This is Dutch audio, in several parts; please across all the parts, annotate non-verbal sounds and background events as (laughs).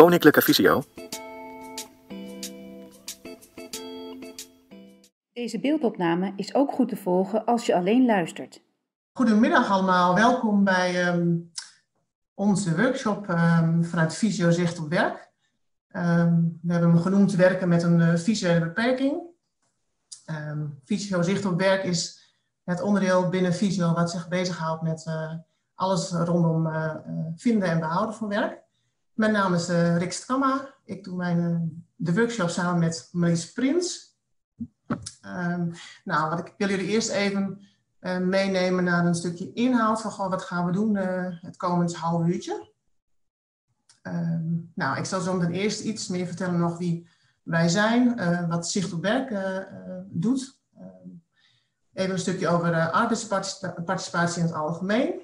Koninklijke Visio. Deze beeldopname is ook goed te volgen als je alleen luistert. Goedemiddag allemaal, welkom bij ehm, onze workshop ehm, vanuit Visio Zicht op Werk. Ehm, we hebben hem genoemd werken met een uh, visuele beperking. Visio Zicht op Werk is het onderdeel binnen Visio wat zich bezighoudt met uh, alles rondom uh, vinden en behouden van werk. Mijn naam is Rick Stramma. Ik doe mijn, de workshop samen met Marlies Prins. nou, wat ik wil jullie eerst even uh, meenemen naar een stukje inhoud van goh, wat gaan we doen uh, het komend half uurtje. Um, nou, ik zal zo meteen eerst iets meer vertellen nog wie wij zijn, uh, wat Zicht op Werk doet. Um, even een stukje over arbeidsparticipatie in het algemeen.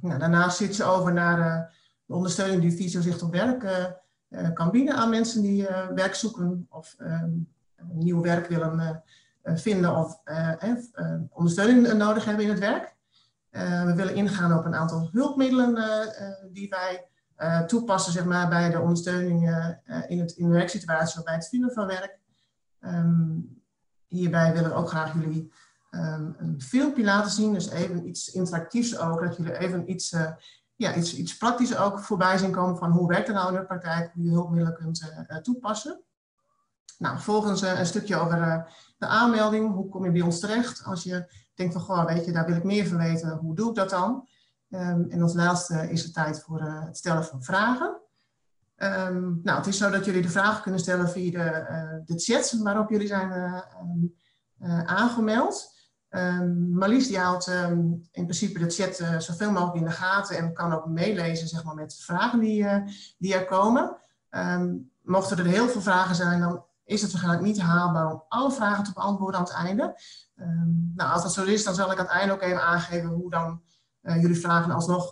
Nou, daarna zit je over naar de ondersteuning die Visio op Werk kan bieden aan mensen die werk zoeken of um, nieuw werk willen eh, vinden of eh, eh, ondersteuning nodig hebben in het werk. we willen ingaan op een aantal hulpmiddelen die wij toepassen zeg maar, bij de ondersteuning in, het, in de werksituatie of bij het vinden van werk. Ehm, hierbij willen we ook graag jullie um, een filmpje laten zien. Dus even iets interactiefs ook. Dat jullie even iets, ja, iets, iets praktisch ook voorbij zien komen van hoe werkt het nou in de praktijk, hoe je hulpmiddelen kunt uh, toepassen. Nou, vervolgens uh, een stukje over de aanmelding. Hoe kom je bij ons terecht? Als je denkt van, goh, weet je, daar wil ik meer van weten. Hoe doe ik dat dan? Um, en als laatste is het tijd voor het stellen van vragen. Um, nou, het is zo dat jullie de vragen kunnen stellen via de, de chat waarop jullie zijn uh, aangemeld. Um, Marlies die houdt in principe de chat zoveel mogelijk in de gaten en kan ook meelezen zeg maar, met vragen die, die er komen. mochten er heel veel vragen zijn, dan is het waarschijnlijk niet haalbaar om alle vragen te beantwoorden aan het einde. Um, nou, als dat zo is, dan zal ik aan het einde ook even aangeven hoe dan uh, jullie vragen alsnog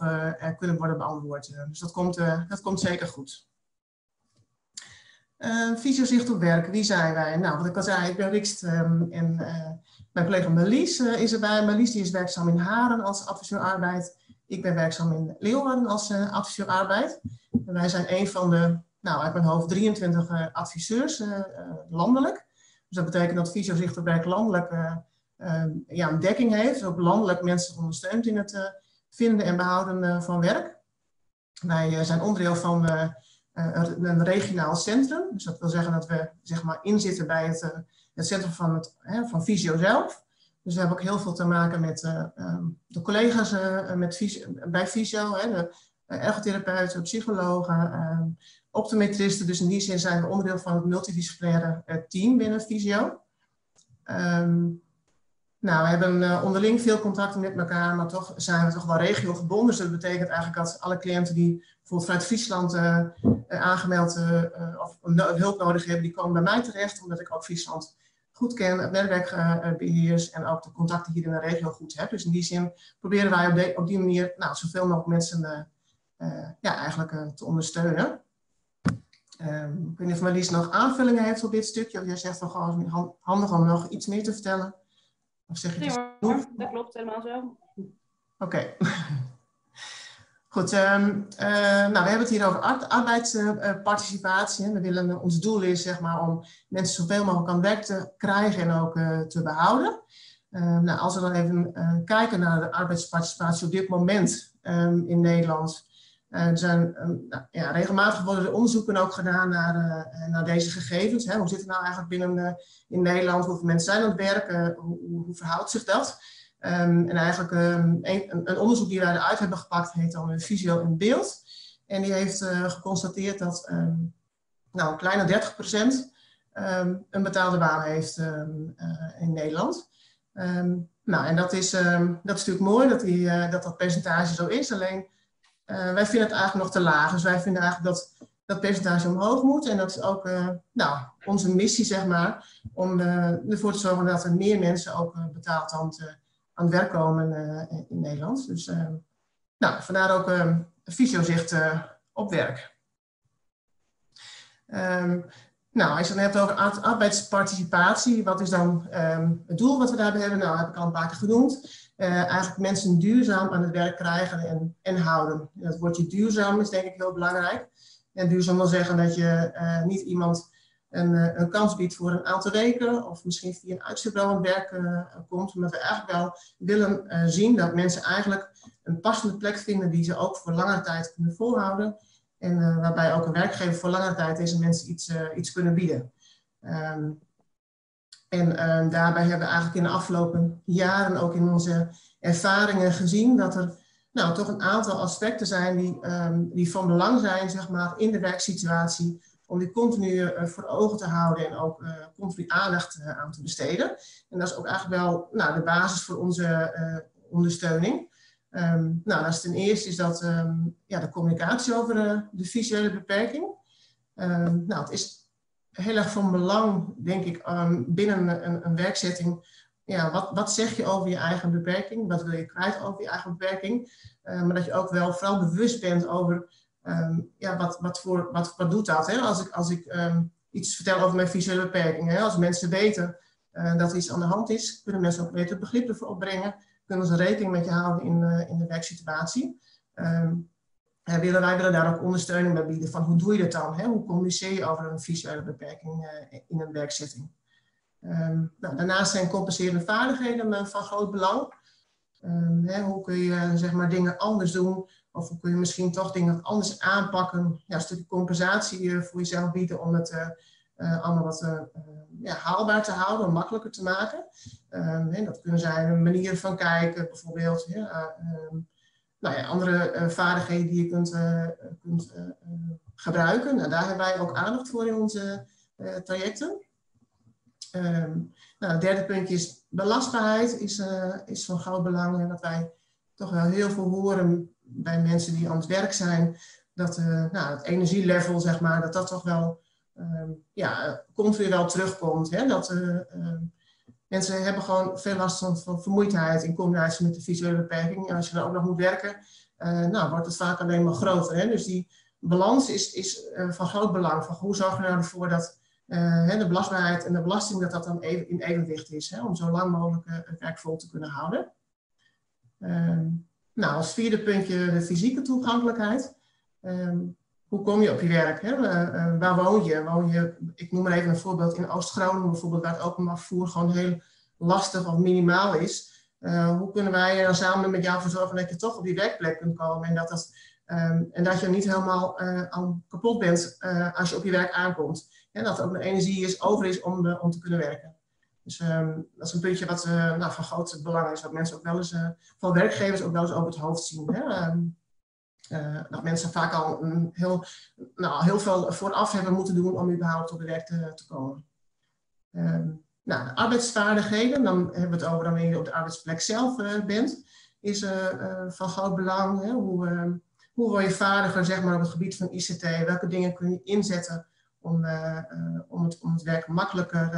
kunnen worden beantwoord. Dus dat komt, dat komt zeker goed. Visio op werk, wie zijn wij? Nou, wat ik al zei, ik ben Rikst um, en mijn collega Marlies is erbij. Marlies die is werkzaam in Haren als adviseur arbeid. Ik ben werkzaam in Leeuwarden als adviseur arbeid. En wij zijn een van de nou, uit mijn hoofd 23 uh, adviseurs uh, landelijk. Dus dat betekent dat Visio Zicht op Werk landelijk ja, een dekking heeft. Ook landelijk mensen ondersteunt in het vinden en behouden van werk. Wij zijn onderdeel van een regionaal centrum. Dus dat wil zeggen dat we zeg maar, inzitten bij het, het centrum van, het, van Visio zelf. Dus we hebben ook heel veel te maken met um, de collega's met bij Visio, hè, de ergotherapeuten, psychologen, ehm, optometristen. Dus in die zin zijn we onderdeel van het multidisciplinaire eh, team binnen Visio. Um, nou, we hebben onderling veel contacten met elkaar, maar toch zijn we toch wel regiogebonden. Dus dat betekent eigenlijk dat alle cliënten die bijvoorbeeld vanuit Friesland uh, aangemeld of hulp nodig hebben, die komen bij mij terecht, omdat ik ook Friesland goed ken, het netwerk beheers en ook de contacten hier in de regio goed heb. Dus in die zin proberen wij op, de, op die manier nou, zoveel mogelijk mensen ja, eigenlijk te ondersteunen. Um, ik weet niet of Marlies nog aanvullingen heeft op dit stukje. Of jij zegt van gewoon handig om nog iets meer te vertellen. Of zeg je nee, hoor, dat klopt helemaal zo. Oké. Okay. (laughs) Goed, um, uh, nou, we hebben het hier over arbeidsparticipatie. Uh, ons doel is zeg maar, om mensen zoveel mogelijk aan werk te krijgen en ook uh, te behouden. Um, nou, als we dan even kijken naar de arbeidsparticipatie op dit moment um, in Nederland, uh, ja, regelmatig worden er onderzoeken ook gedaan naar, naar deze gegevens. Hè. Hoe zit het nou eigenlijk binnen in Nederland? Hoeveel mensen zijn aan het werken? Hoe, hoe verhoudt zich dat? Um, en eigenlijk um, een, een, onderzoek die wij eruit hebben gepakt heet dan Visio in Beeld. En die heeft geconstateerd dat um, nou, een kleine 30% een betaalde baan heeft in Nederland. nou, en dat is, dat is natuurlijk mooi dat, die, dat dat percentage zo is. Alleen uh, wij vinden het eigenlijk nog te laag. Dus wij vinden eigenlijk dat dat percentage omhoog moet. En dat is ook uh, nou, onze missie, zeg maar, om uh, ervoor te zorgen dat er meer mensen ook betaald aan het, aan het werk komen in Nederland. Dus nou, vandaar ook een fysiozicht op werk. Um, nou, als je het hebt over arbeidsparticipatie, wat is dan um, het doel wat we daarbij hebben? Nou, heb ik al een paar keer genoemd. Eigenlijk mensen duurzaam aan het werk krijgen en, en houden. Dat woordje duurzaam is denk ik heel belangrijk. En duurzaam wil zeggen dat je niet iemand een, een, kans biedt voor een aantal weken of misschien via een uitzendbureau aan werk komt. Maar we eigenlijk wel willen zien dat mensen eigenlijk een passende plek vinden die ze ook voor langere tijd kunnen volhouden. En waarbij ook een werkgever voor langere tijd deze mensen iets, iets kunnen bieden. Ehm, en ehm, daarbij hebben we eigenlijk in de afgelopen jaren ook in onze ervaringen gezien dat er nou, toch een aantal aspecten zijn die, ehm, die van belang zijn zeg maar, in de werksituatie. Om die continu uh, voor ogen te houden en ook uh, continu aandacht uh, aan te besteden. En dat is ook eigenlijk wel nou, de basis voor onze ondersteuning. Um, nou, dat is ten eerste is dat ja, de communicatie over de visuele beperking. nou, het is heel erg van belang, denk ik, binnen een, een werkzetting. Ja, wat, wat zeg je over je eigen beperking? Wat wil je kwijt over je eigen beperking? Maar dat je ook wel vooral bewust bent over um, ja, wat, wat, voor, wat, wat doet dat? Hè? Als ik, als ik um, iets vertel over mijn visuele beperking. Hè? Als mensen weten uh, dat er iets aan de hand is, kunnen mensen ook beter begrip ervoor opbrengen. Kunnen ze rekening met je houden in, uh, in de werksituatie. Um, willen, wij willen daar ook ondersteuning bij bieden van hoe doe je dat dan? Hè? Hoe communiceer je over een visuele beperking uh, in een werkzetting? Nou, daarnaast zijn compenserende vaardigheden van groot belang. Hè, hoe kun je zeg maar, dingen anders doen? Of kun je misschien toch dingen anders aanpakken? Ja, een stukje compensatie uh, voor jezelf bieden om het allemaal wat ja, haalbaar te houden, makkelijker te maken. Hè, dat kunnen zijn een manier van kijken, bijvoorbeeld. Ja, nou ja, andere vaardigheden die je kunt, kunt gebruiken. Nou, daar hebben wij ook aandacht voor in onze trajecten. Um, nou, het derde puntje is belastbaarheid, is, is van groot belang. En dat wij toch wel heel veel horen bij mensen die aan het werk zijn, dat nou, het energielevel, zeg maar, dat dat toch wel um, ja, continu wel terugkomt. Hè? Dat, ehm, Mensen hebben gewoon veel last van, vermoeidheid in combinatie met de visuele beperking. En als je dan ook nog moet werken, uh, nou, wordt het vaak alleen maar groter. Hè? Dus die balans is, is van groot belang. Van hoe zorg je nou ervoor dat de belastbaarheid en de belasting dat dat dan even, in evenwicht is. Hè? Om zo lang mogelijk het werk vol te kunnen houden. Ehm, nou, als vierde puntje de fysieke toegankelijkheid. Ehm, hoe kom je op je werk? Hè? Uh, waar woon je? woon je? Ik noem maar even een voorbeeld in Oost-Groningen bijvoorbeeld, waar het openbaar vervoer gewoon heel lastig of minimaal is. Uh, hoe kunnen wij er dan samen met jou voor zorgen dat je toch op die werkplek kunt komen en dat, dat, um, en dat je niet helemaal uh, kapot bent als je op je werk aankomt. En dat er ook een energie is, over is om, de, om te kunnen werken. Dus dat is een puntje wat nou, van groot belang is, wat mensen ook wel eens, van werkgevers ook wel eens over het hoofd zien. Hè? Um, uh, dat mensen vaak al een heel, nou, heel veel vooraf hebben moeten doen om überhaupt op de werk te, komen. Uh, nou, de arbeidsvaardigheden, dan hebben we het over wanneer je op de arbeidsplek zelf uh, bent, is uh, van groot belang. Hè? Hoe, ehm, hoe word je vaardiger zeg maar, op het gebied van ICT? Welke dingen kun je inzetten om, om, het, om het werk makkelijker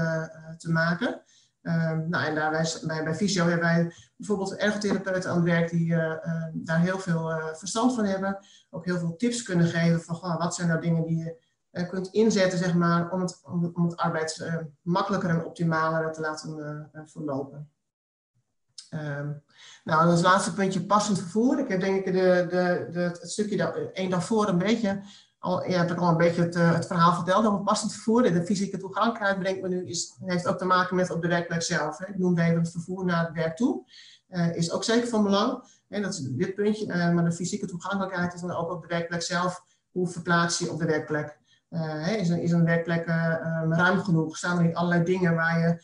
te maken? Um, nou, en daar bij, bij Visio hebben wij bijvoorbeeld ergotherapeuten aan het werk die daar heel veel verstand van hebben. Ook heel veel tips kunnen geven van wat zijn nou dingen die je kunt inzetten zeg maar, om, het, om, arbeid makkelijker en optimaler te laten verlopen. Um, nou, als laatste puntje passend vervoer. Ik heb denk ik de, de, de, het stukje één daarvoor een beetje je hebt ook al een beetje het, uh, het verhaal verteld over passend vervoer. De fysieke toegankelijkheid brengt me nu, is, heeft ook te maken met op de werkplek zelf. Hè. Ik noemde even het vervoer naar het werk toe. Uh, is ook zeker van belang. Dat is dit puntje. Uh, maar de fysieke toegankelijkheid is dan ook op de werkplek zelf. Hoe verplaats je op de werkplek? is, een, is een werkplek um, ruim genoeg? Staan er niet allerlei dingen waar je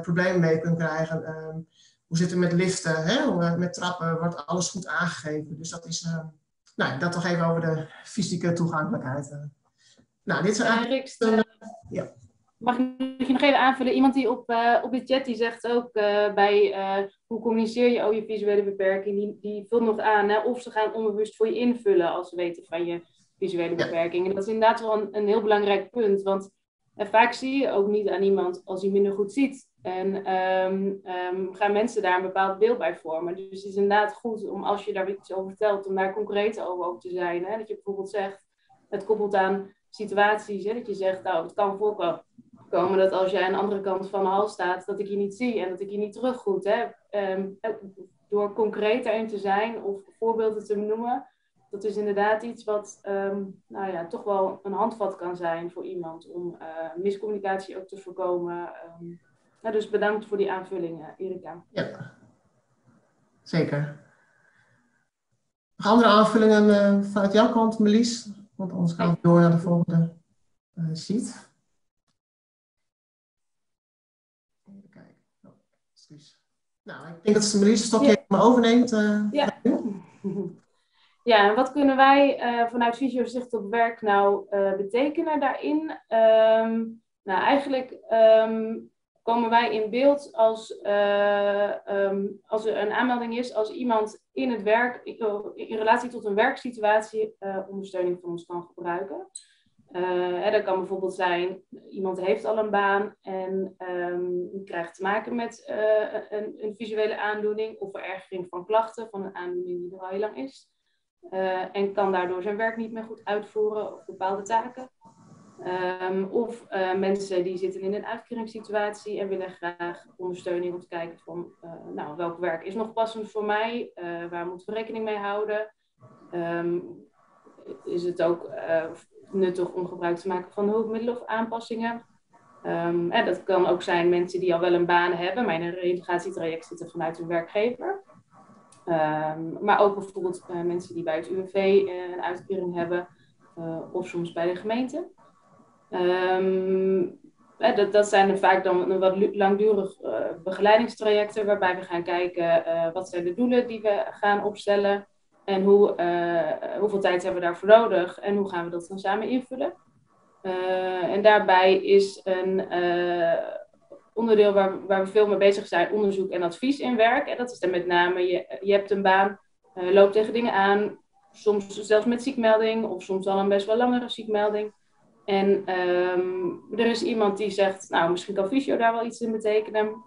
problemen mee kunt krijgen? Ehm, hoe zit het met liften? Hè? Met trappen wordt alles goed aangegeven. Dus dat is ehm, nou, dat toch even over de fysieke toegankelijkheid. Eh. Nou, dit zijn eigenlijk... Uh, ja. Mag ik je nog even aanvullen? Iemand die op, uh, op de chat die zegt ook uh, bij hoe communiceer je over je visuele beperking, die, die vult nog aan hè, of ze gaan onbewust voor je invullen als ze weten van je visuele beperking. En dat is inderdaad wel een, een heel belangrijk punt, want vaak zie je ook niet aan iemand als hij minder goed ziet. En um, um, gaan mensen daar een bepaald beeld bij vormen. Dus het is inderdaad goed om als je daar iets over vertelt, om daar concreet over, te zijn. Hè? Dat je bijvoorbeeld zegt, het koppelt aan situaties, hè? dat je zegt, nou, het kan voorkomen dat als jij aan de andere kant van de hal staat, dat ik je niet zie en dat ik je niet teruggroet. Hè? Um, door concreet daarin te zijn of voorbeelden te noemen, dat is inderdaad iets wat ehm, nou ja, toch wel een handvat kan zijn voor iemand om miscommunicatie ook te voorkomen. Dus bedankt voor die aanvullingen, Erika. Ja, zeker. Nog andere aanvullingen vanuit jouw kant, Melis? Want anders gaan we door naar de volgende sheet. Even kijken. Oh, excuus. Nou, ik denk dat Melis een stokje ja. overneemt. Uh, ja. (laughs) ja, en wat kunnen wij uh, vanuit Fysiozicht op werk nou uh, betekenen daarin? Um, nou, eigenlijk um, komen wij in beeld als, um, als er een aanmelding is, als iemand in het werk, in relatie tot een werksituatie, ondersteuning van ons kan gebruiken. Dat kan bijvoorbeeld zijn, iemand heeft al een baan en um, krijgt te maken met een, een, visuele aandoening of verergering van klachten van een aandoening die er al heel lang is. En kan daardoor zijn werk niet meer goed uitvoeren of bepaalde taken. Um, of mensen die zitten in een uitkeringssituatie en willen graag ondersteuning om te kijken van nou, welk werk is nog passend voor mij, waar moeten we rekening mee houden. Um, is het ook nuttig om gebruik te maken van hulpmiddelen of aanpassingen. Um, dat kan ook zijn mensen die al wel een baan hebben, maar in een reintegratietraject zitten vanuit hun werkgever. Maar ook bijvoorbeeld uh, mensen die bij het UWV uh, eh, een uitkering hebben, uh, of soms bij de gemeente. Um, dat, dat zijn vaak dan wat langdurig begeleidingstrajecten, waarbij we gaan kijken wat zijn de doelen die we gaan opstellen. En hoe, uh, hoeveel tijd hebben we daarvoor nodig en hoe gaan we dat dan samen invullen? Uh, en daarbij is een uh, onderdeel waar, waar we veel mee bezig zijn, onderzoek en advies in werk. En dat is dan met name, je, je hebt een baan, loopt tegen dingen aan, soms zelfs met ziekmelding of soms al een best wel langere ziekmelding. En um, er is iemand die zegt, nou misschien kan fysio daar wel iets in betekenen.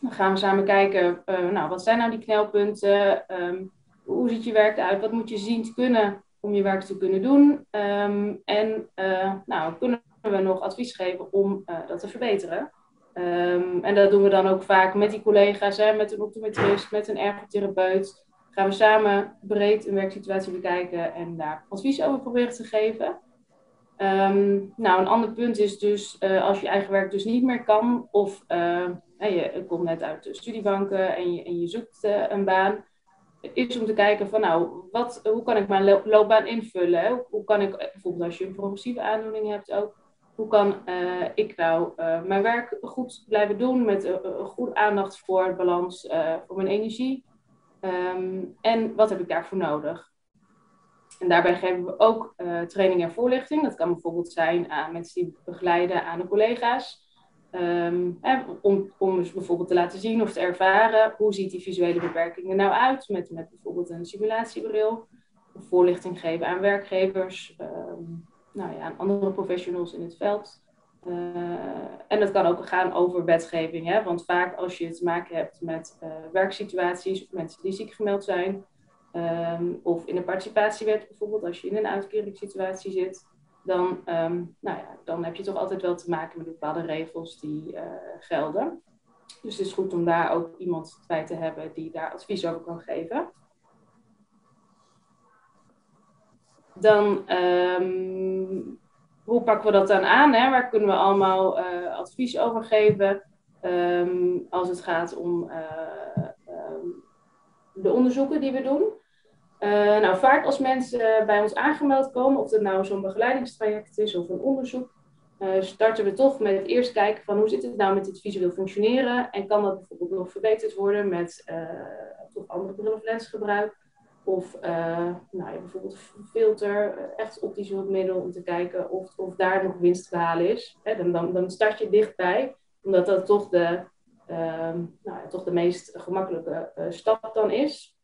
Dan gaan we samen kijken, nou wat zijn nou die knelpunten? Um, hoe ziet je werk eruit? Wat moet je zien te kunnen om je werk te kunnen doen? Um, en uh, nou, kunnen we nog advies geven om uh, dat te verbeteren? En dat doen we dan ook vaak met die collega's, hè, met een optometrist, met een ergotherapeut. Gaan we samen breed een werksituatie bekijken en daar advies over proberen te geven. Um, nou, een ander punt is dus uh, als je eigen werk dus niet meer kan, of je komt net uit de studiebanken en je, en je zoekt een baan, is om te kijken van nou, wat, hoe kan ik mijn loopbaan invullen? Hoe kan ik, bijvoorbeeld als je een progressieve aandoening hebt ook, hoe kan ik nou mijn werk goed blijven doen met uh, goed aandacht voor balans, voor mijn energie? Um, en wat heb ik daarvoor nodig? En daarbij geven we ook training en voorlichting. Dat kan bijvoorbeeld zijn aan mensen die begeleiden aan de collega's. Um, om, om dus bijvoorbeeld te laten zien of te ervaren hoe ziet die visuele beperking er nou uit met, met bijvoorbeeld een simulatiebril. Of voorlichting geven aan werkgevers, um, nou ja, aan andere professionals in het veld. Uh, en dat kan ook gaan over wetgeving, hè? want vaak als je te maken hebt met uh, werksituaties of mensen die ziek gemeld zijn, um, of in een participatiewet bijvoorbeeld, als je in een uitkeringssituatie zit, dan, um, nou ja, dan heb je toch altijd wel te maken met bepaalde regels die uh, gelden. Dus het is goed om daar ook iemand bij te hebben die daar advies over kan geven. Dan, um, hoe pakken we dat dan aan? Hè? Waar kunnen we allemaal uh, advies over geven als het gaat om uh, de onderzoeken die we doen? Uh, nou, vaak als mensen bij ons aangemeld komen, of het nou zo'n begeleidingstraject is of een onderzoek, uh, starten we toch met eerst kijken van hoe zit het nou met het visueel functioneren en kan dat bijvoorbeeld nog verbeterd worden met uh, toch andere bril- of lensgebruik of nou, ja, bijvoorbeeld filter, echt optisch hulpmiddel om te kijken of, of daar nog winst te behalen is. Hè, dan, dan, dan start je dichtbij, omdat dat toch de, ehm, nou, toch de meest gemakkelijke stap dan is.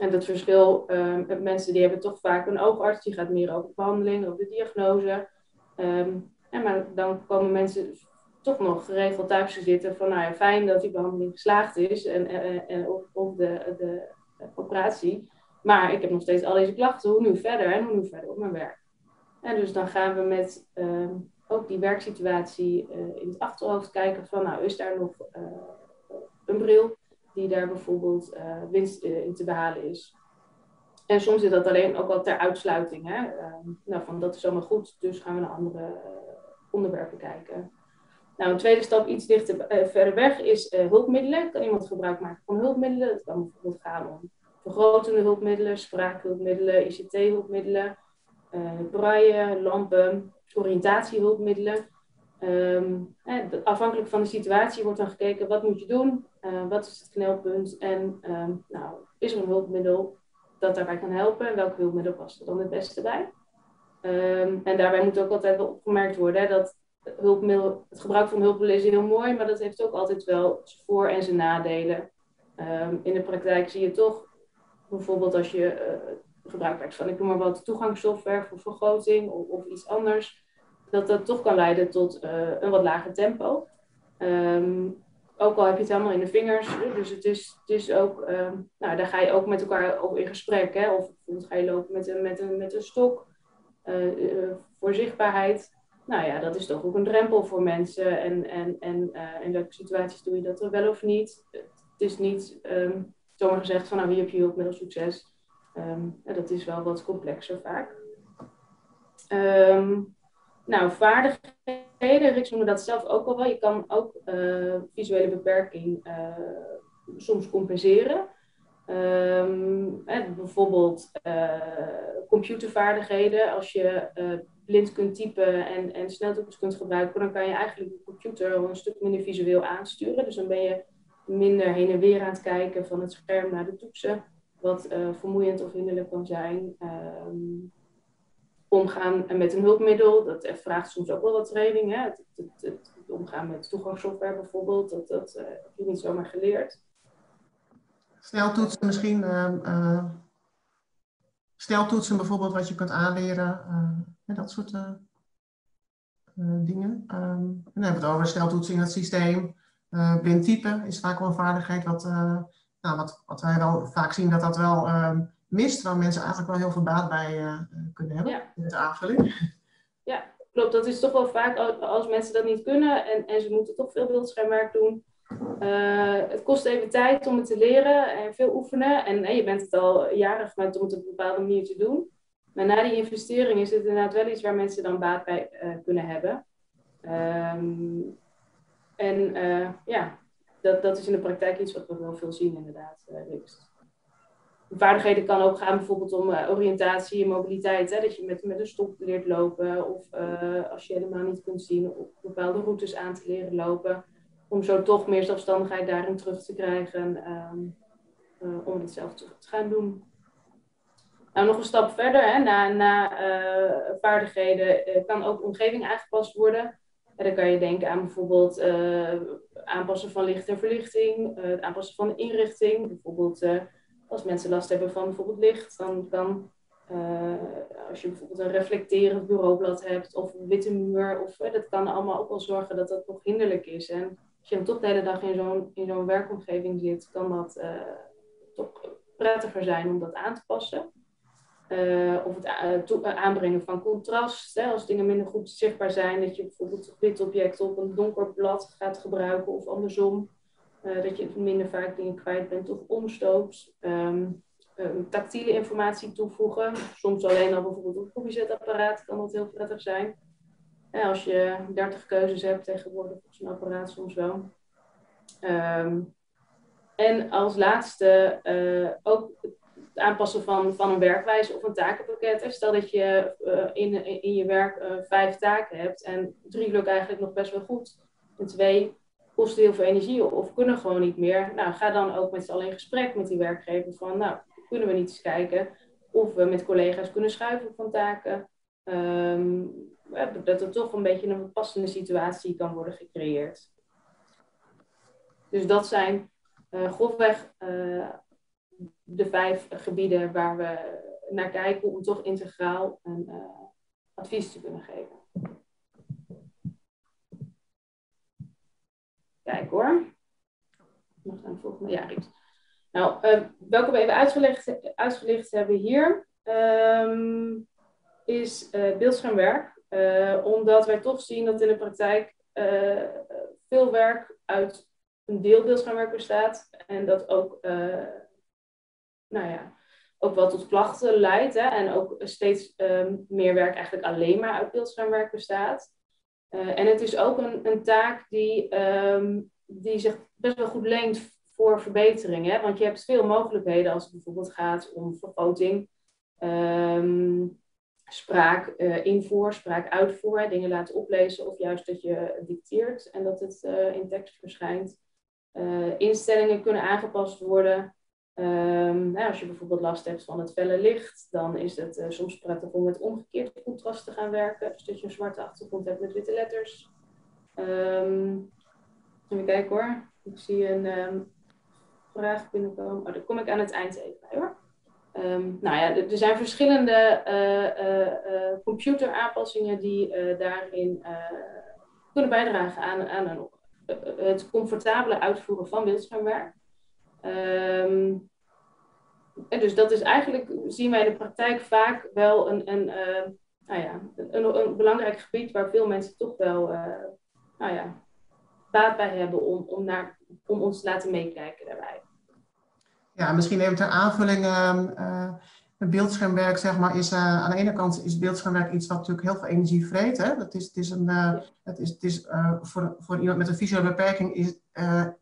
En dat verschil um, met mensen die hebben toch vaak een oogarts, die gaat meer over behandeling, over de diagnose. En maar dan komen mensen toch nog geregeld thuis te zitten van, nou ja, fijn dat die behandeling geslaagd is en, en, en of, of de, de, operatie. Maar ik heb nog steeds al deze klachten, hoe nu verder en hoe nu verder op mijn werk. En dus dan gaan we met um, ook die werksituatie in het achterhoofd kijken van, nou, is daar nog een bril die daar bijvoorbeeld uh, winst in te behalen is. En soms is dat alleen ook wel ter uitsluiting. Hè? Ehm, nou, van dat is allemaal goed, dus gaan we naar andere uh, onderwerpen kijken. Nou, een tweede stap iets dichter verder weg is hulpmiddelen. Kan iemand gebruik maken van hulpmiddelen? Het kan bijvoorbeeld gaan om vergrotende hulpmiddelen, spraakhulpmiddelen, ICT-hulpmiddelen, braille, lampen, oriëntatiehulpmiddelen. Um, afhankelijk van de situatie wordt dan gekeken wat moet je doen, wat is het knelpunt en um, nou, is er een hulpmiddel dat daarbij kan helpen en welke hulpmiddel past er dan het beste bij. Um, en daarbij moet ook altijd wel opgemerkt worden dat hulpmiddel, het gebruik van hulpmiddelen is heel mooi, maar dat heeft ook altijd wel zijn voor- en zijn nadelen. In de praktijk zie je toch, bijvoorbeeld als je uh, gebruik maakt van, ik noem maar wat, toegangssoftware voor vergroting of, of iets anders, dat dat toch kan leiden tot uh, een wat lager tempo. Um, ook al heb je het helemaal in de vingers. Dus het is, het is ook, uh, nou, daar ga je ook met elkaar over in gesprek. Hè? Of bijvoorbeeld ga je lopen met een, met een, met een stok uh, uh, voor zichtbaarheid. Nou ja, dat is toch ook een drempel voor mensen. En, en, en in welke situaties doe je dat er wel of niet? Het is niet um, zomaar gezegd van nou hier heb je hulpmiddel succes. Dat is wel wat complexer vaak. Um, nou, vaardigheden, Rick noemde dat zelf ook al wel. Je kan ook uh, visuele beperking uh, soms compenseren. Um, hè, bijvoorbeeld uh, computervaardigheden. Als je blind kunt typen en, en sneltoetsen kunt gebruiken, dan kan je eigenlijk de computer een stuk minder visueel aansturen. Dus dan ben je minder heen en weer aan het kijken van het scherm naar de toetsen, wat vermoeiend of hinderlijk kan zijn. Um, omgaan met een hulpmiddel, dat vraagt soms ook wel wat training. Hè? Het, het, het, omgaan met toegangssoftware bijvoorbeeld, dat, dat uh, heb je niet zomaar geleerd. Sneltoetsen misschien, uh, uh, sneltoetsen bijvoorbeeld wat je kunt aanleren, ja, dat soort dingen. Um, dan hebben we het over sneltoetsen in het systeem. blind typen is vaak wel een vaardigheid wat, nou, wat, wat wij wel vaak zien dat dat wel um, mist, waar mensen eigenlijk wel heel veel baat bij uh, kunnen hebben ja. in het aanvulling. Ja, klopt. Dat is toch wel vaak als mensen dat niet kunnen en, en ze moeten toch veel beeldschermwerk doen. Uh, het kost even tijd om het te leren en veel oefenen. En uh, je bent het al jaren gewend om het op een bepaalde manier te doen. Maar na die investering is het inderdaad wel iets waar mensen dan baat bij kunnen hebben. Um, en ja, dat, dat is in de praktijk iets wat we wel veel zien inderdaad, vaardigheden kan ook gaan bijvoorbeeld om uh, oriëntatie en mobiliteit. Hè? Dat je met, met een stok leert lopen. Of uh, als je helemaal niet kunt zien, op bepaalde routes aan te leren lopen. Om zo toch meer zelfstandigheid daarin terug te krijgen. Um, uh, om het zelf te, te, gaan doen. Nou, nog een stap verder. Hè? Na, na vaardigheden kan ook omgeving aangepast worden. En dan kan je denken aan bijvoorbeeld aanpassen van licht en verlichting. het aanpassen van de inrichting. Bijvoorbeeld als mensen last hebben van bijvoorbeeld licht, dan kan, uh, als je bijvoorbeeld een reflecterend bureaublad hebt of een witte muur, of, dat kan allemaal ook wel zorgen dat dat nog hinderlijk is. En als je dan toch de hele dag in zo'n, in zo'n werkomgeving zit, kan dat uh, toch prettiger zijn om dat aan te passen. of het aanbrengen van contrast. Hè, als dingen minder goed zichtbaar zijn, dat je bijvoorbeeld een wit object op een donker blad gaat gebruiken of andersom. Uh, dat je minder vaak dingen kwijt bent of omstoopt. Um, um, tactiele informatie toevoegen. Soms alleen al bijvoorbeeld op een koffiezetapparaat kan dat heel prettig zijn. Ja, als je 30 keuzes hebt tegenwoordig op zo'n apparaat soms wel. Um, en als laatste uh, ook het aanpassen van, van een werkwijze of een takenpakket. Stel dat je uh, in, in je werk vijf taken hebt en drie lukt eigenlijk nog best wel goed. En twee kosten heel veel energie of kunnen gewoon niet meer. Nou, ga dan ook met z'n allen in gesprek met die werkgever van, nou, kunnen we niet eens kijken of we met collega's kunnen schuiven van taken. Um, dat er toch een beetje een passende situatie kan worden gecreëerd. Dus dat zijn uh, grofweg uh, de vijf gebieden waar we naar kijken om toch integraal een uh, advies te kunnen geven. Hoor. Volgende. Ja. Nou, uh, welke we even uitgelegd, uitgelicht hebben hier, um, is uh, beeldschermwerk. Uh, omdat wij toch zien dat in de praktijk veel werk uit een deel beeldschermwerk bestaat. En dat ook, nou ja, ook wel tot klachten leidt. Hè, en ook steeds ehm, meer werk eigenlijk alleen maar uit beeldschermwerk bestaat. Uh, en het is ook een, een taak die, ehm, die zich best wel goed leent voor verbetering. Hè? Want je hebt veel mogelijkheden als het bijvoorbeeld gaat om vergroting, um, spraak uh, invoer, spraak uitvoer, dingen laten oplezen of juist dat je dicteert en dat het uh, in tekst verschijnt. instellingen kunnen aangepast worden. Um, nou, als je bijvoorbeeld last hebt van het felle licht, dan is het uh, soms prettig om met omgekeerd contrast te gaan werken. Dus dat je een zwarte achtergrond hebt met witte letters. Um, even kijken hoor. Ik zie een um, vraag binnenkomen. Oh, daar kom ik aan het eind even bij hoor. nou ja, er zijn verschillende uh, uh, computeraanpassingen die daarin kunnen bijdragen aan, aan een, het comfortabele uitvoeren van beeldschermwerk. Um, dus dat is eigenlijk, zien wij in de praktijk vaak wel een, een, uh, nou ja, een, een, belangrijk gebied waar veel mensen toch wel uh, nou ja, baat bij hebben om, om, naar, om ons te laten meekijken daarbij. Ja, misschien even ter aanvulling. Uh, beeldschermwerk, zeg maar, is uh, aan de ene kant is beeldschermwerk iets wat natuurlijk heel veel energie vreet. Hè? Dat is, het is een, uh, het is, het is uh, voor, voor iemand met een visuele beperking is,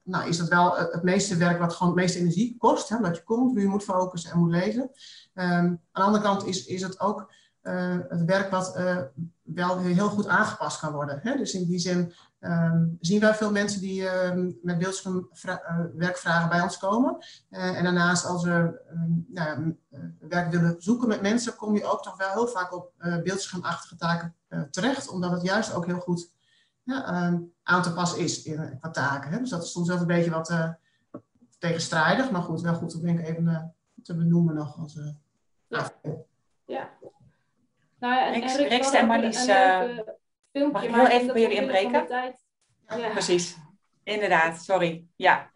nou, is dat wel het meeste werk wat gewoon het meeste energie kost. Hè? Je komt, je moet focussen en moet lezen. Um, aan de andere kant is, is het ook het werk wat wel heel goed aangepast kan worden. Hè? Dus in die zin Um, zien wij veel mensen die um, met beeldschermwerkvragen uh, bij ons komen. Uh, en daarnaast als we um, nou, uh, werk willen zoeken met mensen, kom je ook toch wel heel vaak op uh, beeldschermachtige taken uh, terecht. Omdat het juist ook heel goed ja, aan te passen is in, qua taken. Hè? Dus dat is soms wel een beetje wat uh, tegenstrijdig. Maar goed, wel goed om denk ik even te benoemen nog. Als, ja. ja. Nou ja, en, Rex, Rex en Marlies filmpje. Mag ik heel even bij jullie inbreken? Ja. Precies. Inderdaad, sorry. Ja.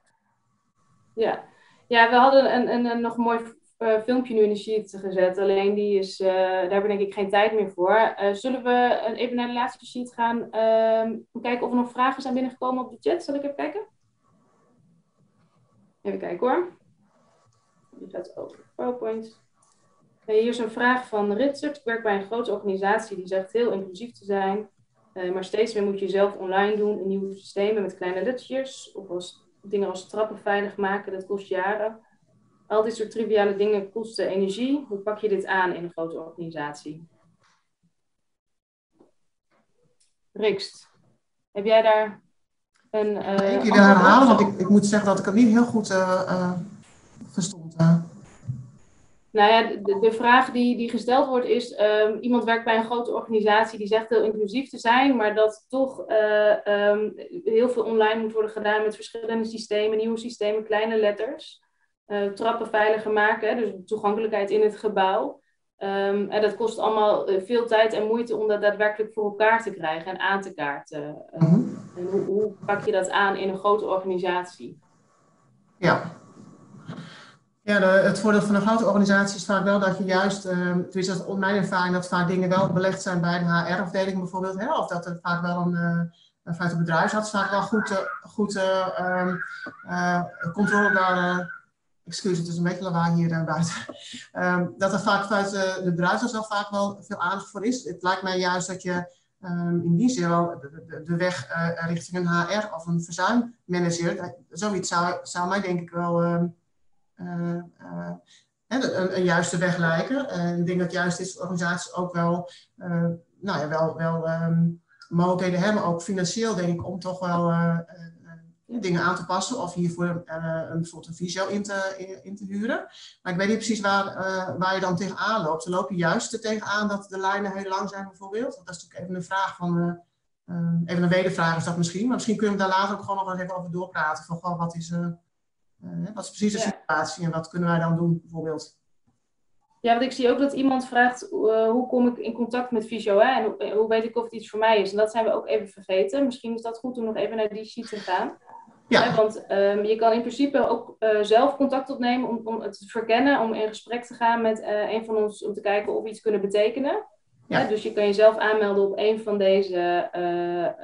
Ja, ja we hadden een, een, een nog mooi uh, filmpje nu in de sheet gezet. Alleen die is, uh, daar heb ik denk ik geen tijd meer voor. Uh, zullen we even naar de laatste sheet gaan? Ehm, kijken of er nog vragen zijn binnengekomen op de chat. Zal ik even kijken? Even kijken hoor. Die gaat over PowerPoint. hier is een vraag van Ritsert. Ik werk bij een grote organisatie die zegt heel inclusief te zijn. Uh, maar steeds meer moet je zelf online doen in nieuwe systemen met kleine lettertjes. Of als dingen als trappen veilig maken, dat kost jaren. Al dit soort triviale dingen kosten energie. Hoe pak je dit aan in een grote organisatie? Rikst, heb jij daar een. Uh, ik herhalen, want ik, ik moet zeggen dat ik het niet heel goed uh, verstond. Nou ja, de, de, vraag die, die gesteld wordt is, um, iemand werkt bij een grote organisatie die zegt heel inclusief te zijn, maar dat toch uh, um, heel veel online moet worden gedaan met verschillende systemen, nieuwe systemen, kleine letters, uh, trappen veiliger maken, dus toegankelijkheid in het gebouw. Um, en dat kost allemaal uh, veel tijd en moeite om dat daadwerkelijk voor elkaar te krijgen en aan te kaarten. Mm En hoe, hoe pak je dat aan in een grote organisatie? Ja, ja, de, het voordeel van een grote organisatie is vaak wel dat je juist, uh, dat is mijn ervaring, dat vaak dingen wel belegd zijn bij een HR-afdeling bijvoorbeeld, hè, of dat er vaak wel een, vanuit het bedrijfsarts vaak wel goed, uh, goed uh, controle daar, excuus, het is een beetje lawaai hier buiten, ehm, dat er vaak vanuit de bedrijfsarts wel vaak wel veel aandacht voor is. Het lijkt mij juist dat je in die zin wel de, de, de weg richting een HR of een verzuimmanager, zoiets zou, zou mij denk ik wel eh, eh, een, een, juiste weg lijken. En ik denk dat juist dit soort organisaties ook wel, eh, nou ja, wel, wel um, mogelijkheden hebben, ook financieel denk ik, om toch wel dingen aan te passen of hiervoor een, bijvoorbeeld een visio in te, in, te huren. Maar ik weet niet precies waar, waar je dan tegenaan loopt. Dan loop je juist er tegenaan dat de lijnen heel lang zijn bijvoorbeeld? dat is natuurlijk even een vraag van, uh, even een wedervraag is dat misschien. Maar misschien kunnen we daar later ook gewoon nog even over doorpraten. Van, wat is, uh, wat is precies de situatie en wat kunnen wij dan doen bijvoorbeeld? Ja, want ik zie ook dat iemand vraagt uh, hoe kom ik in contact met fysio hè? en hoe, eh, hoe, weet ik of het iets voor mij is. En dat zijn we ook even vergeten. Misschien is dat goed om nog even naar die sheet te gaan. Ja. Hè? Want um, je kan in principe ook uh, zelf contact opnemen om, om het te verkennen, om in gesprek te gaan met uh, een van ons om te kijken of we iets kunnen betekenen. Ja. Dus je kan jezelf aanmelden op een van deze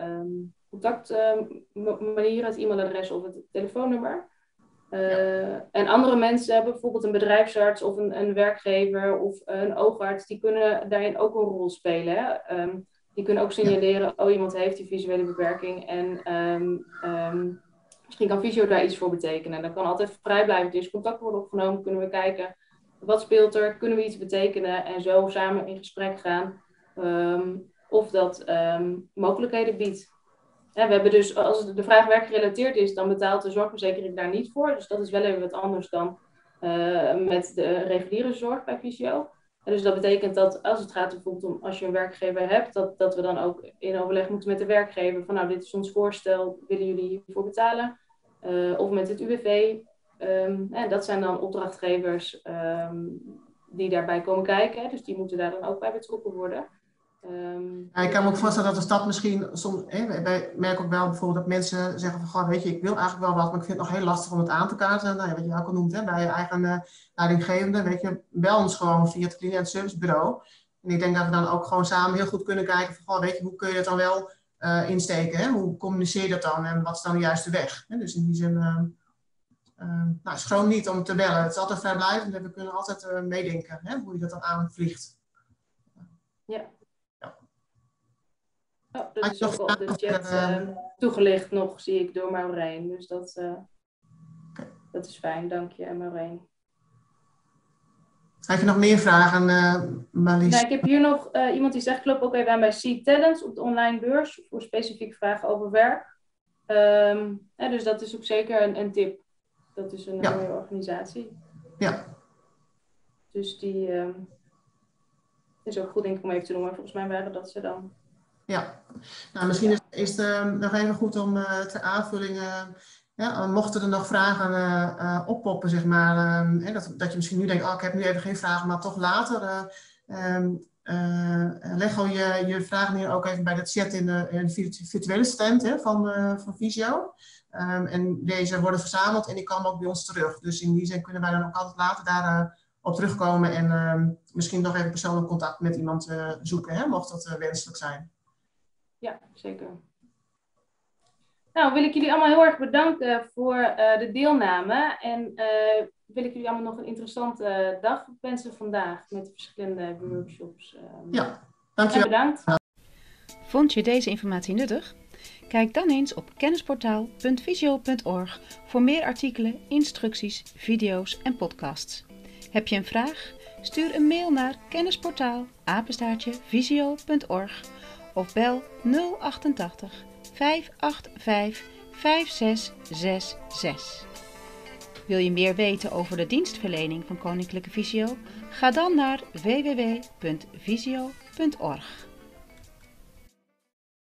um, contactmanieren, het e-mailadres of het telefoonnummer. Uh, En andere mensen hebben bijvoorbeeld een bedrijfsarts of een, een, werkgever of een oogarts, die kunnen daarin ook een rol spelen. Hè? Um, die kunnen ook signaleren, oh iemand heeft die visuele beperking en um, misschien kan fysio daar iets voor betekenen. Dat kan altijd vrijblijvend dus contact worden opgenomen, kunnen we kijken wat speelt er, kunnen we iets betekenen en zo samen in gesprek gaan of dat mogelijkheden biedt. We hebben dus, als de vraag werkgerelateerd is, dan betaalt de zorgverzekering daar niet voor. Dus dat is wel even wat anders dan uh, met de reguliere zorg bij fysio. Dus dat betekent dat als het gaat bijvoorbeeld om als je een werkgever hebt, dat, dat we dan ook in overleg moeten met de werkgever van nou, dit is ons voorstel, willen jullie hiervoor betalen? Uh, of met het UWV. Um, en dat zijn dan opdrachtgevers um, die daarbij komen kijken. Dus die moeten daar dan ook bij betrokken worden. Um, ja, ik kan me ook voorstellen dat de stad misschien soms. Hè, wij merken ook wel bijvoorbeeld dat mensen zeggen van goh, weet je, ik wil eigenlijk wel wat, maar ik vind het nog heel lastig om het aan te kaarten. Nou ja, wat je ook al noemt, hè, bij je eigen uh, leidinggevende, weet je, bel ons gewoon via het cliënt servicebureau. En ik denk dat we dan ook gewoon samen heel goed kunnen kijken van goh, weet je, hoe kun je het dan wel uh, insteken? Hè? Hoe communiceer je dat dan en wat is dan de juiste weg? Hè? Dus in die zin, uh, nou, schroom niet om te bellen. Het is altijd vrijblijvend en we kunnen altijd meedenken hè, hoe je dat dan aanvliegt. Ja. Oh, dat is ook op de chat uh, toegelicht nog, zie ik, door Maureen. Dus dat, uh, dat is fijn. Dank je, Maureen. Heb je nog meer vragen, uh, Marlies? Nou, ik heb hier nog iemand die zegt, klopt ook even aan bij C-Talents op de online beurs voor specifieke vragen over werk. Um, dus dat is ook zeker een, een tip. Dat is een mooie organisatie. Ja. Dus die um, is ook goed denk ik om even te noemen. Volgens mij waren dat ze dan ja, nou, misschien is, het uh, nog even goed om uh, ter aanvulling, uh, ja, mochten er nog vragen uh, oppoppen, zeg maar, ehm, dat, dat je misschien nu denkt, oh, ik heb nu even geen vragen, maar toch later, um, leg al je, je vragen hier ook even bij de chat in de, in de virtuele stand hè, van, van Visio. En deze worden verzameld en die komen ook bij ons terug. Dus in die zin kunnen wij dan ook altijd later daar op terugkomen en misschien nog even persoonlijk contact met iemand zoeken, hè, mocht dat wenselijk zijn. Ja, zeker. Nou, wil ik jullie allemaal heel erg bedanken voor uh, de deelname. En uh, wil ik jullie allemaal nog een interessante dag wensen vandaag met verschillende workshops. Um, ja, dankjewel. bedankt. Vond je deze informatie nuttig? Kijk dan eens op kennisportaal.visio.org voor meer artikelen, instructies, video's en podcasts. Heb je een vraag? Stuur een mail naar kennisportaal visio.org of bel 088 585 5666. Wil je meer weten over de dienstverlening van Koninklijke Visio? Ga dan naar www.visio.org.